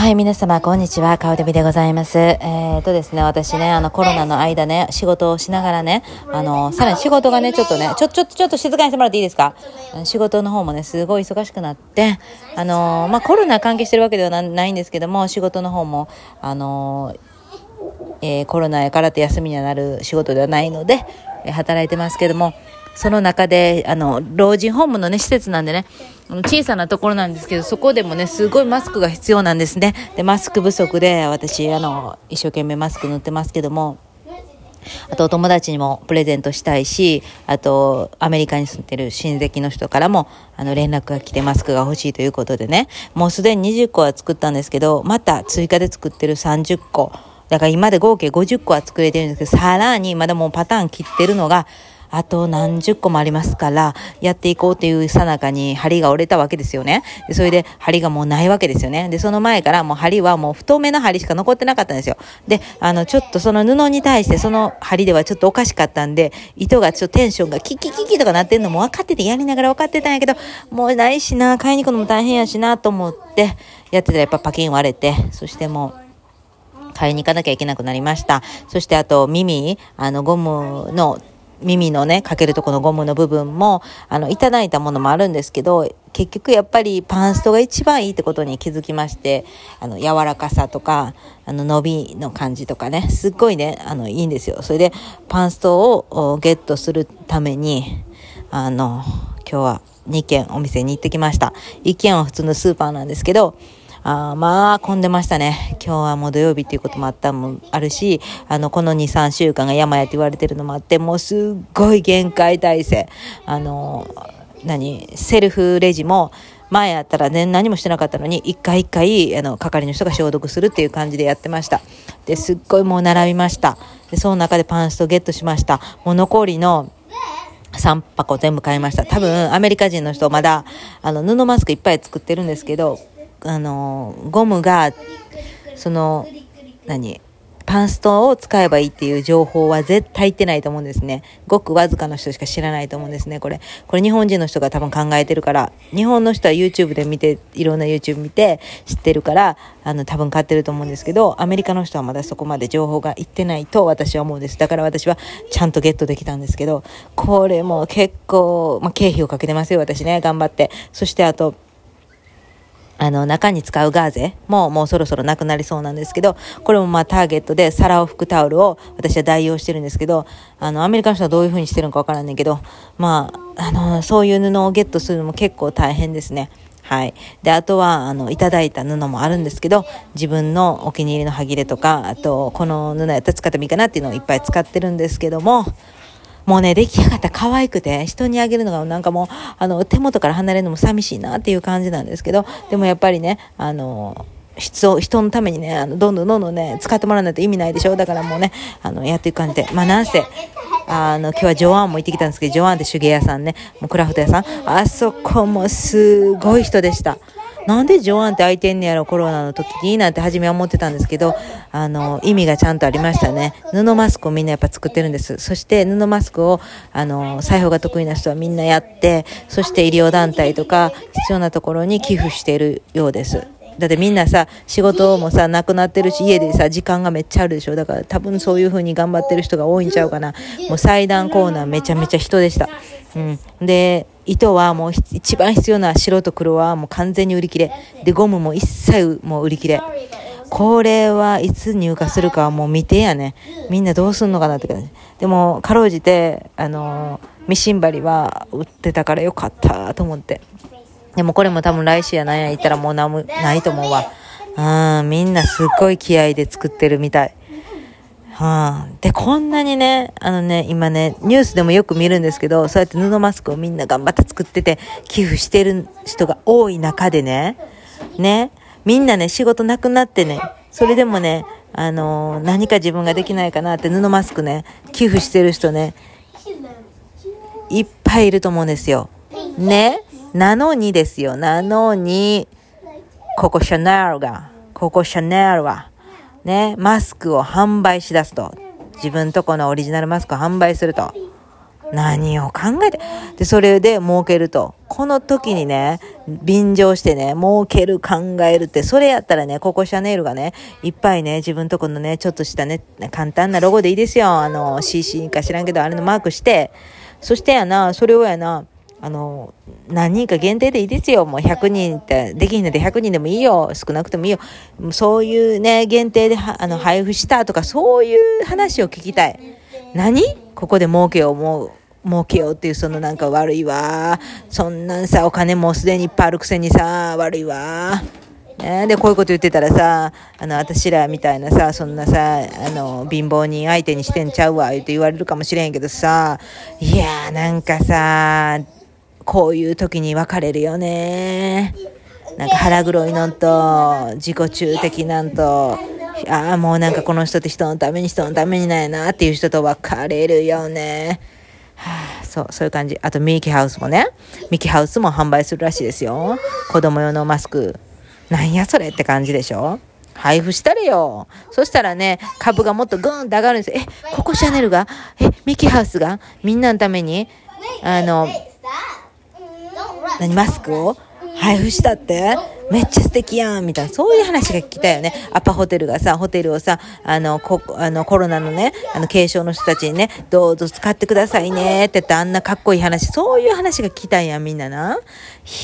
はい、皆様、こんにちは。顔デビでございます。えー、とですね、私ね、あの、コロナの間ね、仕事をしながらね、あの、さらに仕事がね、ちょっとね、ちょ、ちょ、ちょっと静かにしてもらっていいですか？仕事の方もね、すごい忙しくなって、あの、まあ、コロナ関係してるわけではないんですけども、仕事の方も、あの、えー、コロナやからって休みにはなる仕事ではないので、え働いてますけども、その中で、あの、老人ホームのね、施設なんでね、小さなところなんですけど、そこでもね、すごいマスクが必要なんですね。で、マスク不足で、私、あの、一生懸命マスク塗ってますけども、あとお友達にもプレゼントしたいし、あとアメリカに住んでる親戚の人からもあの連絡が来てマスクが欲しいということでね、もうすでに20個は作ったんですけど、また追加で作ってる30個。だから今で合計50個は作れてるんですけど、さらにまだもうパターン切ってるのがあと何十個もありますから、やっていこうっていうさなかに針が折れたわけですよね。でそれで針がもうないわけですよね。で、その前からもう針はもう太めの針しか残ってなかったんですよ。で、あの、ちょっとその布に対してその針ではちょっとおかしかったんで、糸がちょっとテンションがキキキキとかなってんのも分かっててやりながら分かってたんやけど、もうないしな、買いに行くのも大変やしなと思って、やってたらやっぱパキン割れて、そしてもう、買いに行かなきゃいけなくなりました。そしてあと耳、あのゴムの耳のね、かけるとこのゴムの部分も、あの、いただいたものもあるんですけど、結局やっぱりパンストが一番いいってことに気づきまして、あの、柔らかさとか、あの、伸びの感じとかね、すっごいね、あの、いいんですよ。それで、パンストをゲットするために、あの、今日は2軒お店に行ってきました。1軒は普通のスーパーなんですけど、あまあ、混んでましたね。今日はもう土曜日っていうこともあったもあるし、あの、この2、3週間が山やって言われてるのもあって、もうすっごい限界体制。あの、何、セルフレジも、前やったらね、何もしてなかったのに、一回一回、あの、係の人が消毒するっていう感じでやってました。で、すっごいもう並びました。で、その中でパンストゲットしました。もう残りの、3箱全部買いました。多分、アメリカ人の人まだ、あの、布マスクいっぱい作ってるんですけど、あの、ゴムが、その、何パンストを使えばいいっていう情報は絶対言ってないと思うんですね。ごくわずかの人しか知らないと思うんですね、これ。これ日本人の人が多分考えてるから、日本の人は YouTube で見て、いろんな YouTube 見て知ってるから、あの、多分買ってると思うんですけど、アメリカの人はまだそこまで情報がいってないと私は思うんです。だから私はちゃんとゲットできたんですけど、これも結構、まあ、経費をかけてますよ、私ね、頑張って。そしてあと、あの、中に使うガーゼももうそろそろなくなりそうなんですけど、これもまあターゲットで皿を拭くタオルを私は代用してるんですけど、あの、アメリカの人はどういう風にしてるのかわからんねんけど、まあ、あの、そういう布をゲットするのも結構大変ですね。はい。で、あとは、あの、いただいた布もあるんですけど、自分のお気に入りの歯切れとか、あと、この布やったら使ってもいいかなっていうのをいっぱい使ってるんですけども、もうね、出来上がった可愛くて、人にあげるのがなんかもう、あの、手元から離れるのも寂しいなっていう感じなんですけど、でもやっぱりね、あの、人人のためにね、あの、どんどんどんどんね、使ってもらわないと意味ないでしょだからもうね、あの、やっていく感じで。まあ、なんせ、あの、今日はジョアンも行ってきたんですけど、ジョアンって手芸屋さんね、もうクラフト屋さん。あそこもすごい人でした。なんでジョアンって開いてんねやろ、コロナの時になんて初めは思ってたんですけど、あの、意味がちゃんとありましたね。布マスクをみんなやっぱ作ってるんです。そして布マスクを、あの、裁縫が得意な人はみんなやって、そして医療団体とか必要なところに寄付しているようです。だってみんなさ、仕事もさ、なくなってるし、家でさ、時間がめっちゃあるでしょ。だから多分そういう風に頑張ってる人が多いんちゃうかな。もう祭壇コーナーめちゃめちゃ人でした。うん。で、糸はもう一番必要な白と黒はもう完全に売り切れ。で、ゴムも一切もう売り切れ。これはいつ入荷するかはもう未定やね。みんなどうすんのかなって感じ。でも、かろうじて、あのミシン針は売ってたからよかったと思って。でもこれも多分来週やなんや言ったらもうないと思うわ。うん、みんなすっごい気合で作ってるみたい。はあ、で、こんなにね、あのね、今ね、ニュースでもよく見るんですけど、そうやって布マスクをみんな頑張って作ってて、寄付してる人が多い中でね、ね、みんなね、仕事なくなってね、それでもね、あのー、何か自分ができないかなって布マスクね、寄付してる人ね、いっぱいいると思うんですよ。ねなのにですよ。なのに、ココシャネルが、ココシャネルは、ね、マスクを販売しだすと。自分とこのオリジナルマスクを販売すると。何を考えて。で、それで儲けると。この時にね、便乗してね、儲ける考えるって、それやったらね、ココシャネイルがね、いっぱいね、自分とこのね、ちょっとしたね、簡単なロゴでいいですよ。あの、CC か知らんけど、あれのマークして、そしてやな、それをやな、あの、何人か限定でいいですよ。もう100人って、できひんので100人でもいいよ。少なくてもいいよ。そういうね、限定であの配布したとか、そういう話を聞きたい。何？ここで儲けよう、もう。儲けようっていうそのなんか悪いわ。そんなんさ、お金もうすでにいっぱいあるくせにさ、悪いわ。ね、で、こういうこと言ってたらさ、あの、私らみたいなさ、そんなさ、あの、貧乏人相手にしてんちゃうわ、言って言われるかもしれんけどさ、いやーなんかさ、こういう時に別れるよね。なんか腹黒いのと、自己中的なんと、ああ、もうなんかこの人って人のために人のためにないなっていう人と別れるよね。はあ、そう、そういう感じ。あと、ミキハウスもね。ミキハウスも販売するらしいですよ。子供用のマスク。なんやそれって感じでしょ配布したれよ。そしたらね、株がもっとグーンと上がるんです。え、ココシャネルが？え、ミキハウスが？みんなのために？あの、何マスクを配布したって？めっちゃ素敵やんみたいな、そういう話が聞きたいよね。アパホテルがさ、ホテルをさ、あの、こあのコロナのね、あの、軽症の人たちにね、どうぞ使ってくださいねって言ってあんなかっこいい話、そういう話が聞きたいやん、みんなな。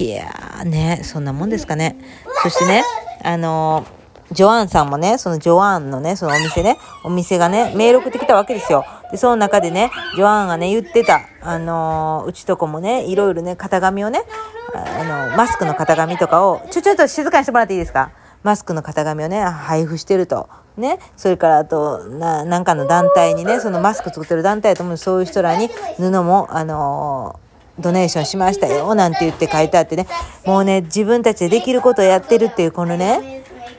いやーね、そんなもんですかね。そしてね、あのージョアンさんもね、そのジョアンのね、そのお店ね、お店がね、メール送ってきたわけですよ。で、その中でね、ジョアンがね、言ってた、あのー、うちとこもね、いろいろね、型紙をね、あの、マスクの型紙とかを、ちょ、ちょっと静かにしてもらっていいですか？マスクの型紙をね、配布してると。ね？それからあと、な、なんかの団体にね、そのマスク作ってる団体ともそういう人らに布も、あの、ドネーションしましたよ、なんて言って書いてあってね。もうね、自分たちでできることをやってるっていう、このね、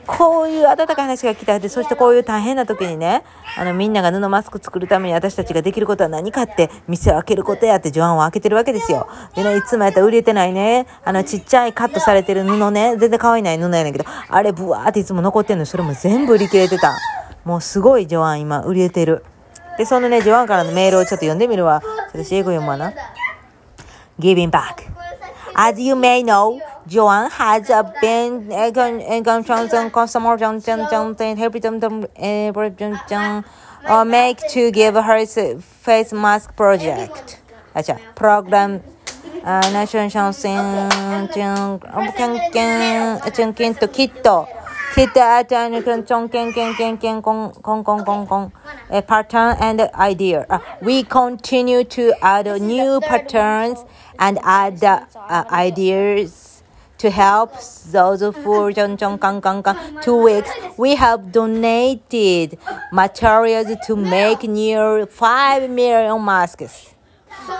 こういう温かい話が来たって、そしてこういう大変な時にね、あの、みんなが布マスク作るために私たちができることは何かって、店を開けることやって、ジョアンを開けてるわけですよ。でね、いつもやったら売れてないね、あの、ちっちゃいカットされてる布ね、全然可愛いない布やねんけど、あれ、ブワーっていつも残ってんのそれも全部売り切れてた。もうすごい、ジョアン今、売れてる。で、そのね、ジョアンからのメールをちょっと読んでみるわ。私、英語読むわな。Giving back. As you may know, Joan has been customer uh, make to give her face mask project. Acha program uh, nation something to kito. Kito at a pattern and idea. Uh, we continue to add new patterns and add uh, ideas to help those who two weeks. We have donated materials to make near 5 million masks.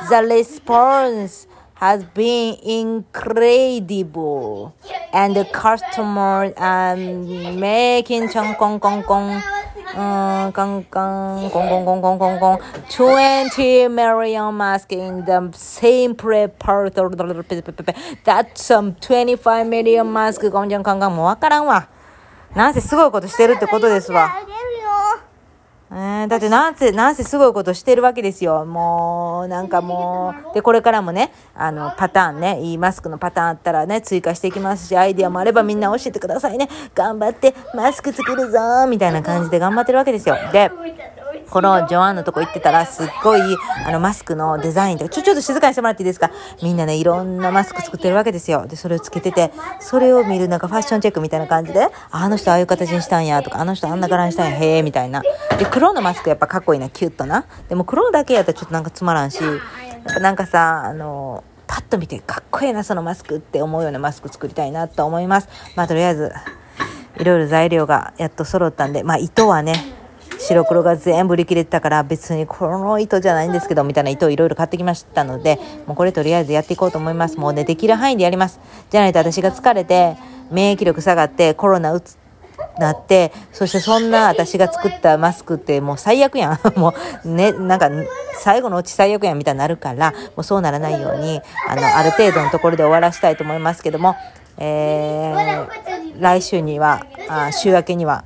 The response has been incredible and the customers are um, making うん、カンカン、コンコンコンコンコンコン、20 million masks in the same prepared, that's some 25 million masks, コンジャンカンカン、もうわからんわ。なんせすごいことしてるってことですわ。えー、だってなんせ、なんせすごいことしてるわけですよ。もう、なんかもう、で、これからもね、あの、パターンね、いいマスクのパターンあったらね、追加していきますし、アイディアもあればみんな教えてくださいね。頑張ってマスク作るぞみたいな感じで頑張ってるわけですよ。で、このジョアンのとこ行ってたら、すっごい、あの、マスクのデザインとか、ちょ、ちょっと静かにしてもらっていいですか？みんなね、いろんなマスク作ってるわけですよ。で、それをつけてて、それを見るなんかファッションチェックみたいな感じで、あの人ああいう形にしたんや、とか、あの人あんな柄にしたんや、へえ、みたいな。で、黒のマスクやっぱかっこいいな、キュッとな。でも黒だけやったらちょっとなんかつまらんし、なんかさ、あの、パッと見てかっこいいな、そのマスクって思うようなマスク作りたいなと思います。まあ、とりあえず、いろいろ材料がやっと揃ったんで、まあ、糸はね、白黒が全部売り切れてたから別にこの糸じゃないんですけどみたいな糸をいろいろ買ってきましたのでもうこれとりあえずやっていこうと思います。もうねできる範囲でやります。じゃないと私が疲れて免疫力下がってコロナうつなってそしてそんな私が作ったマスクってもう最悪やん。もうねなんか最後のうち最悪やんみたいになるからもうそうならないようにあのある程度のところで終わらせたいと思いますけどもえー、来週にはあ週明けには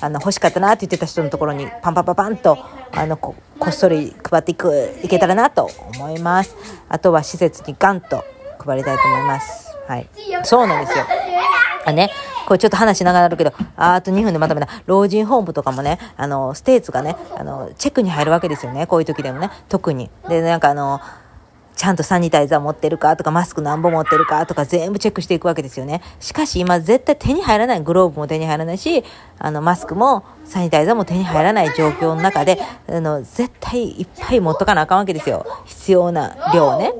あの欲しかったなって言ってた人のところにパンパンパンパンとあのこっそり配っていくいけたらなと思いますあとは施設にガンと配りたいと思います。はい。そうなんですよ。あね、これちょっと話しながらあるけど、ああと2分でまとめた。老人ホームとかもね、あの、ステーツがね、あの、チェックに入るわけですよね。こういう時でもね。特に。で、なんかあの、ちゃんとサニタイザー持ってるかとか、マスク何本持ってるかとか全部チェックしていくわけですよね。しかし今絶対手に入らない。グローブも手に入らないし、あの、マスクもサニタイザーも手に入らない状況の中で、あの、絶対いっぱい持っとかなあかんわけですよ。必要な量ね。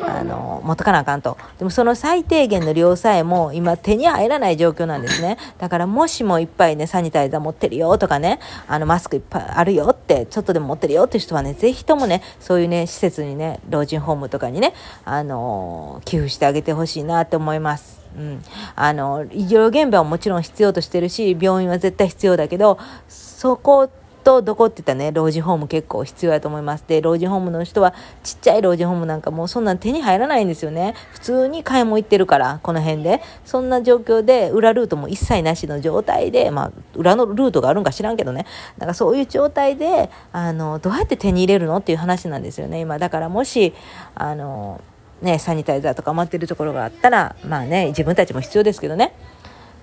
あの、持っとかなあかんと。でもその最低限の量さえも今手に入らない状況なんですね。だからもしもいっぱいね、サニタイザー持ってるよとかね、あの、マスクいっぱいあるよって、ちょっとでも持ってるよっていう人はね、ぜひともね、そういうね、施設にね、老人ホームとかにね、あの、寄付してあげてほしいなって思います。うん。あの、医療現場はもちろん必要としてるし、病院は絶対必要だけど、そことどこって言ったらね、老人ホーム結構必要やと思います。で、老人ホームの人はちっちゃい老人ホームなんかもうそんなん手に入らないんですよね。普通に買い物行ってるから、この辺で。そんな状況で、裏ルートも一切なしの状態で、まあ、裏のルートがあるんか知らんけどね。だかそういう状態で、あの、どうやって手に入れるのっていう話なんですよね、今。だからもし、あの、ね、サニタイザーとか余ってるところがあったら、まあね、自分たちも必要ですけどね、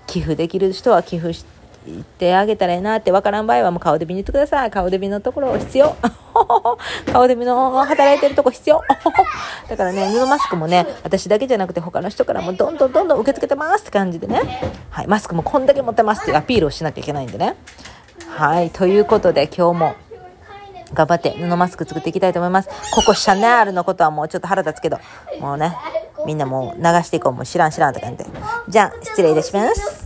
寄付できる人は寄付して、言ってあげたらええなって分からん場合はもう顔で見に行ってください。顔で見のところ必要。顔で見の働いてるとこ必要。だからね、布マスクもね、私だけじゃなくて他の人からもどんどんどんどん受け付けてますって感じでね。はい、マスクもこんだけ持ってますっていうアピールをしなきゃいけないんでね。はい、ということで今日も頑張って布マスク作っていきたいと思います。ここシャネールのことはもうちょっと腹立つけど、もうね、みんなもう流していこう。もう知らん知らんって感じで。じゃあ、失礼いたします。